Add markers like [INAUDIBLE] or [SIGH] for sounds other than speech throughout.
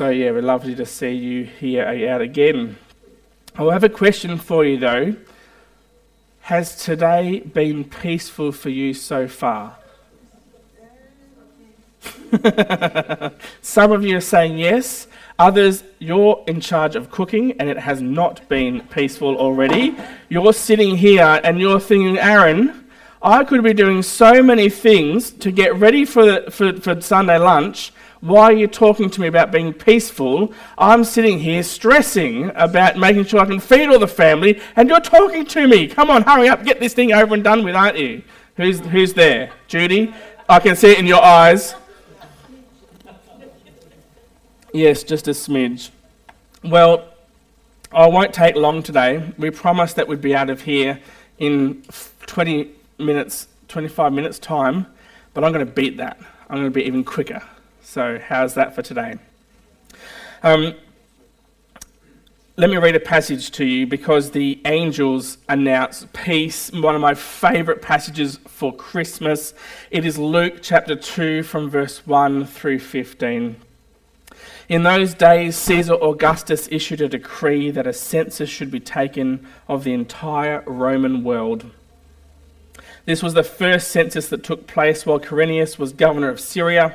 so yeah, we're lovely to see you here out again. I'll have a question for you though. Has today been peaceful for you so far? [LAUGHS] Some of you are saying yes. Others, you're in charge of cooking and it has not been peaceful already. You're sitting here and you're thinking, Aaron, I could be doing so many things to get ready for, the, for, for Sunday lunch. Why are you talking to me about being peaceful? I'm sitting here stressing about making sure I can feed all the family, and you're talking to me. Come on, hurry up, get this thing over and done with, aren't you? Who's, who's there? Judy? I can see it in your eyes. Yes, just a smidge. Well, I won't take long today. We promised that we'd be out of here in 20 minutes, 25 minutes time, but I'm going to beat that. I'm going to be even quicker. So, how's that for today? Um, let me read a passage to you because the angels announce peace, one of my favourite passages for Christmas. It is Luke chapter 2 from verse 1 through 15. In those days, Caesar Augustus issued a decree that a census should be taken of the entire Roman world. This was the first census that took place while Quirinius was governor of Syria,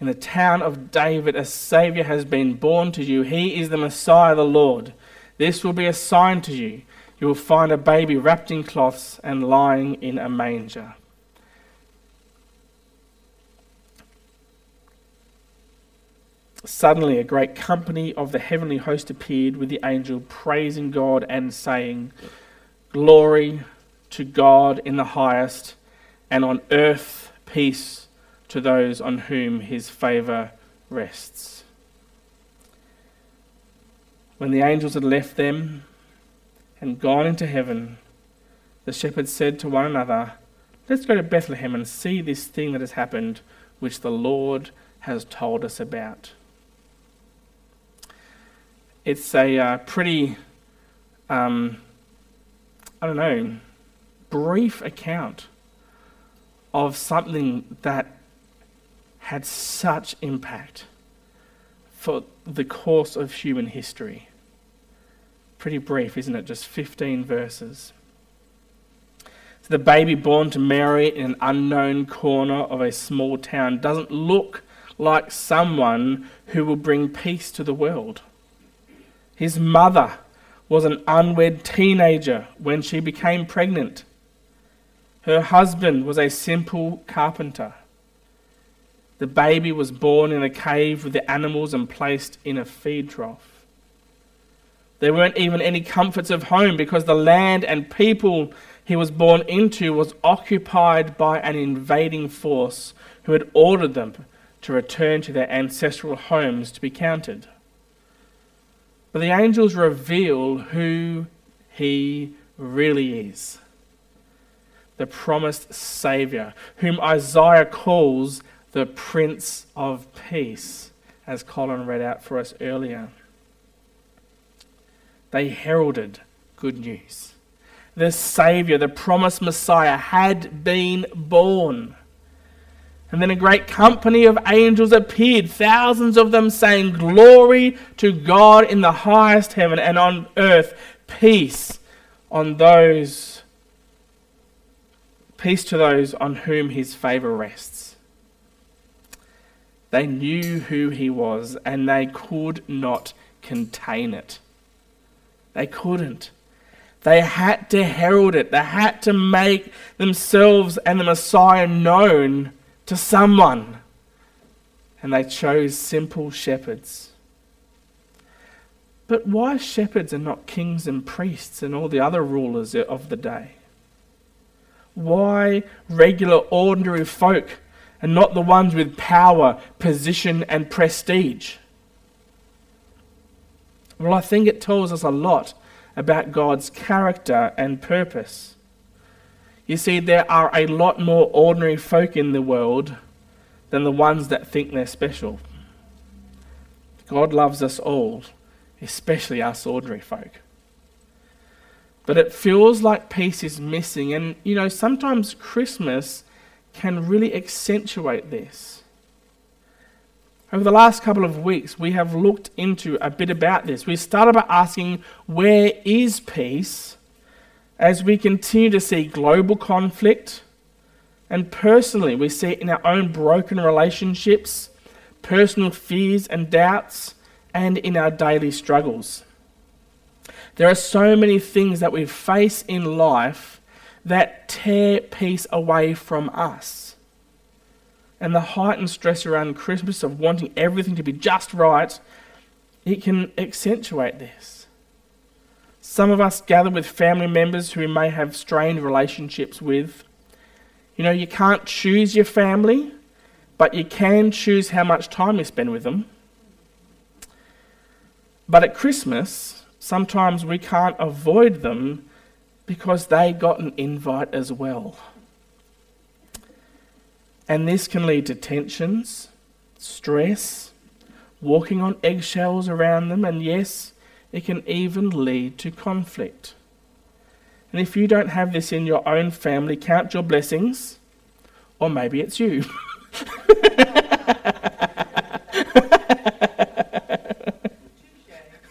in the town of David, a Saviour has been born to you. He is the Messiah, the Lord. This will be a sign to you you will find a baby wrapped in cloths and lying in a manger. Suddenly, a great company of the heavenly host appeared with the angel, praising God and saying, Glory to God in the highest, and on earth peace to those on whom his favour rests. When the angels had left them, and gone into heaven, the shepherds said to one another, Let's go to Bethlehem and see this thing that has happened, which the Lord has told us about. It's a uh, pretty, um, I don't know, brief account of something that had such impact for the course of human history. Pretty brief, isn't it? Just 15 verses. So the baby born to Mary in an unknown corner of a small town doesn't look like someone who will bring peace to the world. His mother was an unwed teenager when she became pregnant. Her husband was a simple carpenter. The baby was born in a cave with the animals and placed in a feed trough. There weren't even any comforts of home because the land and people he was born into was occupied by an invading force who had ordered them to return to their ancestral homes to be counted. But the angels reveal who he really is the promised Saviour, whom Isaiah calls the Prince of Peace, as Colin read out for us earlier they heralded good news. The Saviour, the promised Messiah, had been born. And then a great company of angels appeared, thousands of them saying, Glory to God in the highest heaven, and on earth peace on those peace to those on whom his favour rests. They knew who he was, and they could not contain it. They couldn't. They had to herald it. They had to make themselves and the Messiah known to someone. And they chose simple shepherds. But why shepherds and not kings and priests and all the other rulers of the day? Why regular, ordinary folk and not the ones with power, position, and prestige? Well, I think it tells us a lot about God's character and purpose. You see, there are a lot more ordinary folk in the world than the ones that think they're special. God loves us all, especially us ordinary folk. But it feels like peace is missing, and you know, sometimes Christmas can really accentuate this. Over the last couple of weeks, we have looked into a bit about this. We started by asking, where is peace? As we continue to see global conflict, and personally, we see it in our own broken relationships, personal fears and doubts, and in our daily struggles. There are so many things that we face in life that tear peace away from us. And the heightened stress around Christmas of wanting everything to be just right, it can accentuate this. Some of us gather with family members who we may have strained relationships with. You know, you can't choose your family, but you can choose how much time you spend with them. But at Christmas, sometimes we can't avoid them because they got an invite as well. And this can lead to tensions, stress, walking on eggshells around them, and yes, it can even lead to conflict. And if you don't have this in your own family, count your blessings, or maybe it's you.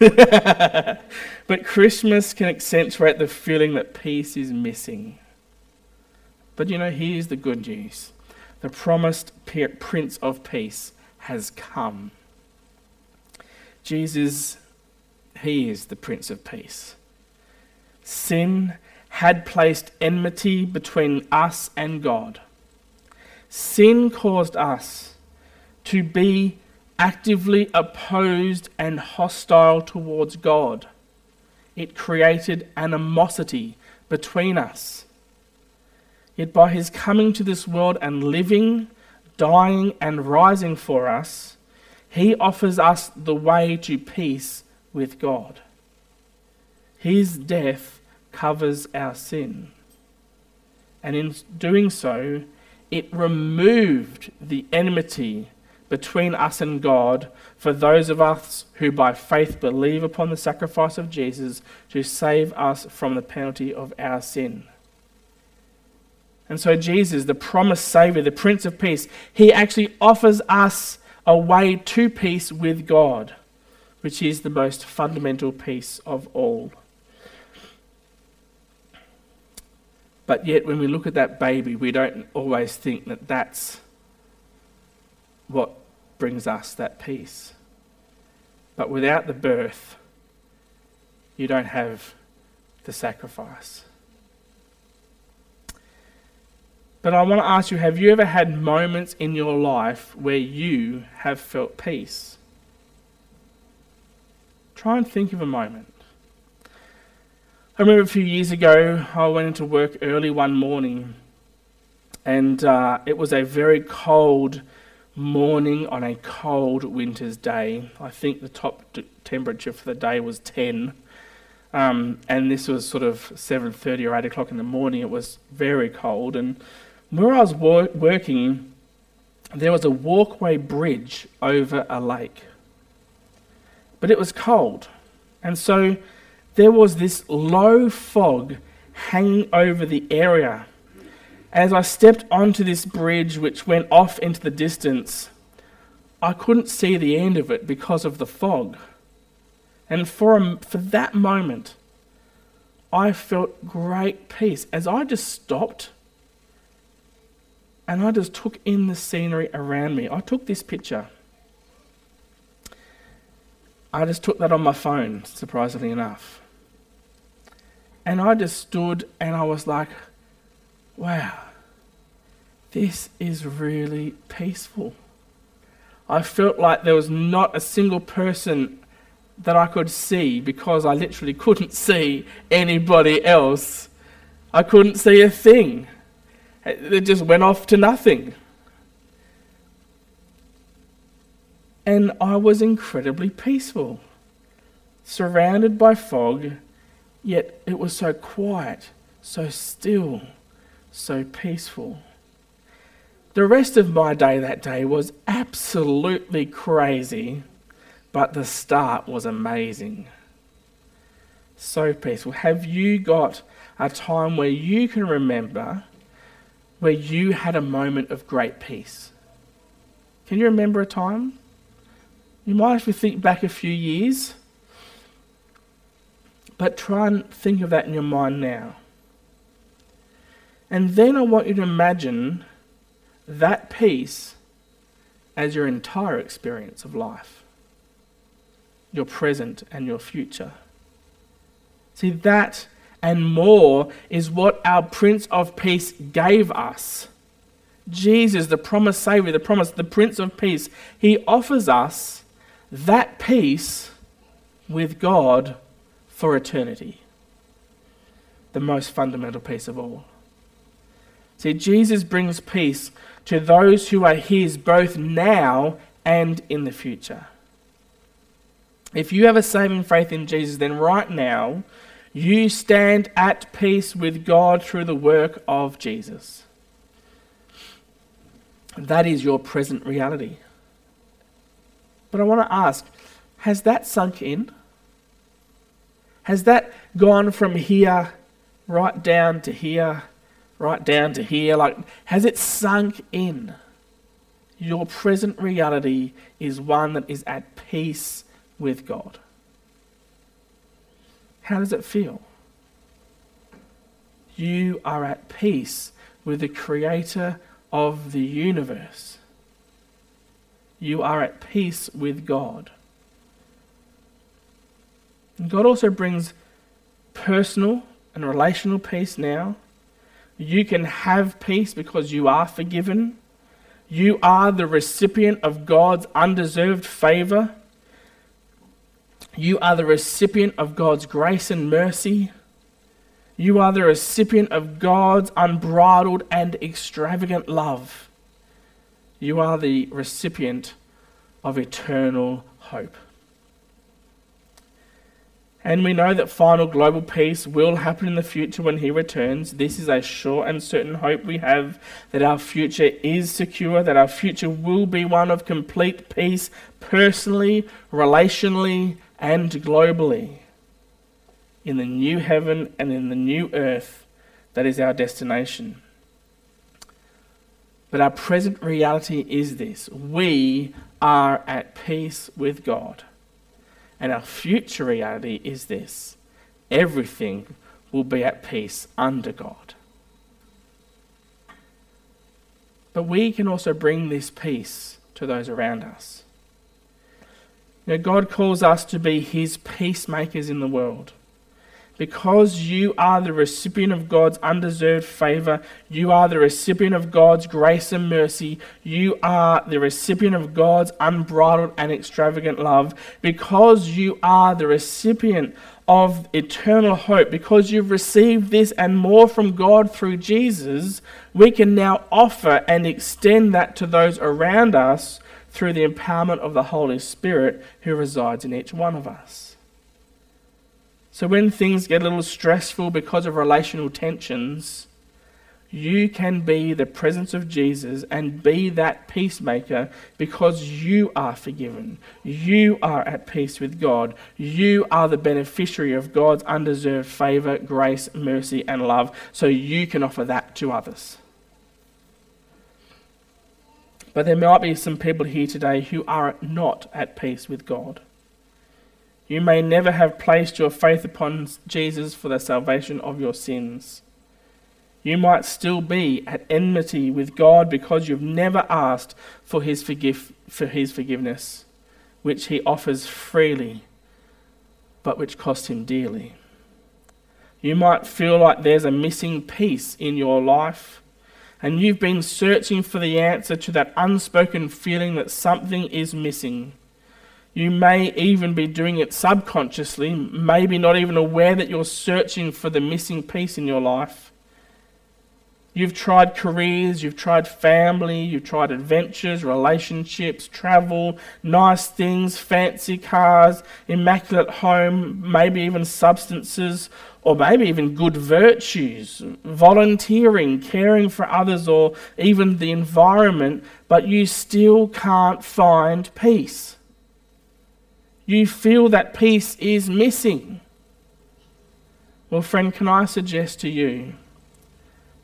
[LAUGHS] but Christmas can accentuate the feeling that peace is missing. But you know, here's the good news the promised Prince of Peace has come. Jesus, he is the Prince of Peace. Sin had placed enmity between us and God. Sin caused us to be actively opposed and hostile towards God. It created animosity between us. Yet by his coming to this world and living, dying, and rising for us, he offers us the way to peace with God. His death covers our sin. And in doing so, it removed the enmity between us and God for those of us who by faith believe upon the sacrifice of Jesus to save us from the penalty of our sin. And so, Jesus, the promised Savior, the Prince of Peace, he actually offers us a way to peace with God, which is the most fundamental peace of all. But yet, when we look at that baby, we don't always think that that's what brings us that peace. But without the birth, you don't have the sacrifice. But I want to ask you have you ever had moments in your life where you have felt peace? Try and think of a moment. I remember a few years ago, I went into work early one morning, and uh, it was a very cold morning on a cold winter's day. I think the top t- temperature for the day was 10. Um, and this was sort of 7.30 or 8 o'clock in the morning. It was very cold. And where I was wor- working, there was a walkway bridge over a lake. But it was cold. And so there was this low fog hanging over the area as I stepped onto this bridge, which went off into the distance, I couldn't see the end of it because of the fog. And for, a, for that moment, I felt great peace as I just stopped and I just took in the scenery around me. I took this picture. I just took that on my phone, surprisingly enough. And I just stood and I was like, wow, this is really peaceful. I felt like there was not a single person that I could see because I literally couldn't see anybody else. I couldn't see a thing. It just went off to nothing. And I was incredibly peaceful, surrounded by fog, yet it was so quiet, so still, so peaceful. The rest of my day that day was absolutely crazy, but the start was amazing. So peaceful. Have you got a time where you can remember where you had a moment of great peace? Can you remember a time? You might have to think back a few years, but try and think of that in your mind now. And then I want you to imagine that peace as your entire experience of life, your present and your future. See, that and more is what our Prince of Peace gave us. Jesus, the promised Savior, the promise, the Prince of Peace, he offers us that peace with God for eternity. The most fundamental peace of all. See, Jesus brings peace to those who are His both now and in the future. If you have a saving faith in Jesus, then right now you stand at peace with God through the work of Jesus. That is your present reality. But I want to ask has that sunk in? Has that gone from here right down to here, right down to here? Like, has it sunk in? Your present reality is one that is at peace with God. How does it feel? You are at peace with the creator of the universe. You are at peace with God. God also brings personal and relational peace now. You can have peace because you are forgiven. You are the recipient of God's undeserved favor. You are the recipient of God's grace and mercy. You are the recipient of God's unbridled and extravagant love. You are the recipient of eternal hope. And we know that final global peace will happen in the future when He returns. This is a sure and certain hope we have that our future is secure, that our future will be one of complete peace personally, relationally, and globally in the new heaven and in the new earth that is our destination. But our present reality is this we are at peace with God. And our future reality is this everything will be at peace under God. But we can also bring this peace to those around us. You know, God calls us to be his peacemakers in the world. Because you are the recipient of God's undeserved favor, you are the recipient of God's grace and mercy, you are the recipient of God's unbridled and extravagant love, because you are the recipient of eternal hope, because you've received this and more from God through Jesus, we can now offer and extend that to those around us through the empowerment of the Holy Spirit who resides in each one of us. So when things get a little stressful because of relational tensions, you can be the presence of Jesus and be that peacemaker because you are forgiven. You are at peace with God. You are the beneficiary of God's undeserved favor, grace, mercy, and love. So you can offer that to others. But there might be some people here today who are not at peace with God. You may never have placed your faith upon Jesus for the salvation of your sins. You might still be at enmity with God because you've never asked for his, forgive, for his forgiveness, which he offers freely, but which cost him dearly. You might feel like there's a missing piece in your life, and you've been searching for the answer to that unspoken feeling that something is missing. You may even be doing it subconsciously, maybe not even aware that you're searching for the missing piece in your life. You've tried careers, you've tried family, you've tried adventures, relationships, travel, nice things, fancy cars, immaculate home, maybe even substances, or maybe even good virtues, volunteering, caring for others, or even the environment, but you still can't find peace you feel that peace is missing. Well, friend, can I suggest to you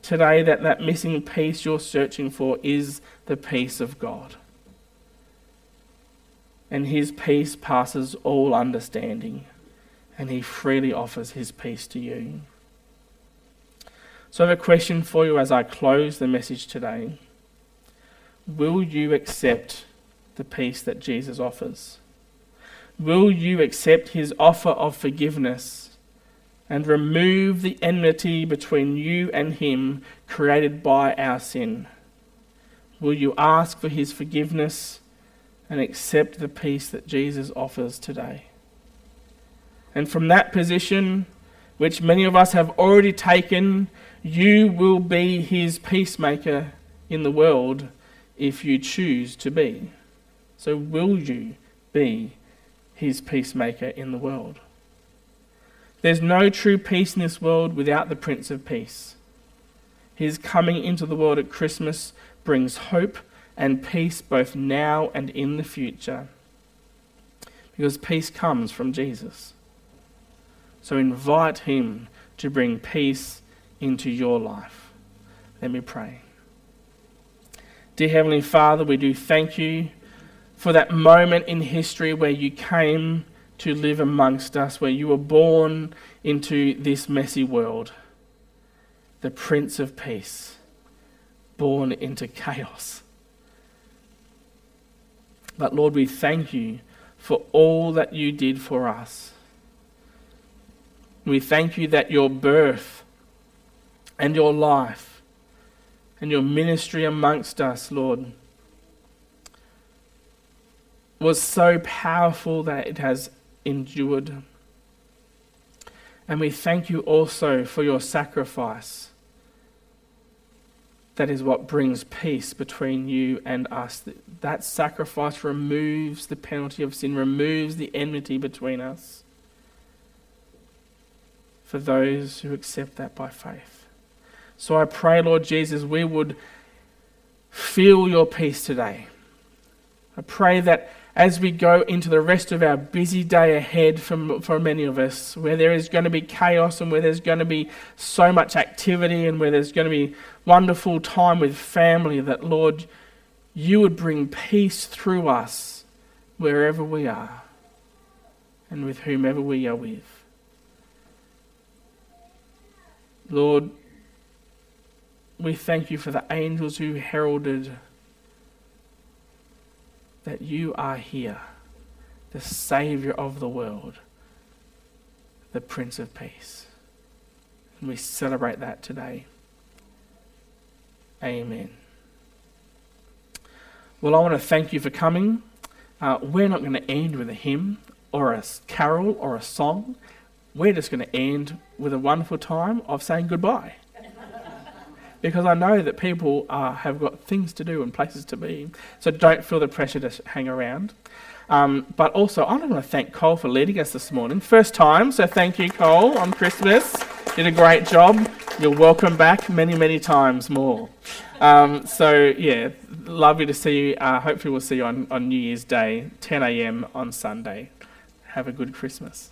today that that missing peace you're searching for is the peace of God? And His peace passes all understanding, and He freely offers His peace to you. So, I have a question for you as I close the message today. Will you accept the peace that Jesus offers? Will you accept his offer of forgiveness and remove the enmity between you and him created by our sin? Will you ask for his forgiveness and accept the peace that Jesus offers today? And from that position, which many of us have already taken, you will be his peacemaker in the world if you choose to be. So, will you be his peacemaker in the world. There's no true peace in this world without the Prince of Peace. His coming into the world at Christmas brings hope and peace both now and in the future. Because peace comes from Jesus. So invite him to bring peace into your life. Let me pray. Dear Heavenly Father, we do thank you for that moment in history where you came to live amongst us, where you were born into this messy world. The Prince of Peace, born into chaos. But Lord, we thank you for all that you did for us. We thank you that your birth and your life and your ministry amongst us, Lord, was so powerful that it has endured. And we thank you also for your sacrifice. That is what brings peace between you and us. That sacrifice removes the penalty of sin, removes the enmity between us for those who accept that by faith. So I pray, Lord Jesus, we would feel your peace today. I pray that as we go into the rest of our busy day ahead for, for many of us, where there is going to be chaos and where there's going to be so much activity and where there's going to be wonderful time with family, that, Lord, you would bring peace through us wherever we are and with whomever we are with. Lord, we thank you for the angels who heralded that you are here, the Saviour of the world, the Prince of Peace. And we celebrate that today. Amen. Well, I want to thank you for coming. Uh, we're not going to end with a hymn or a carol or a song. We're just going to end with a wonderful time of saying goodbye because I know that people uh, have got things to do and places to be. So don't feel the pressure to hang around. Um, but also, I want to thank Cole for leading us this morning. First time, so thank you, Cole, on Christmas. Did a great job. You're welcome back many, many times more. Um, so, yeah, lovely to see you. Uh, hopefully, we'll see you on, on New Year's Day, 10 a.m. on Sunday. Have a good Christmas.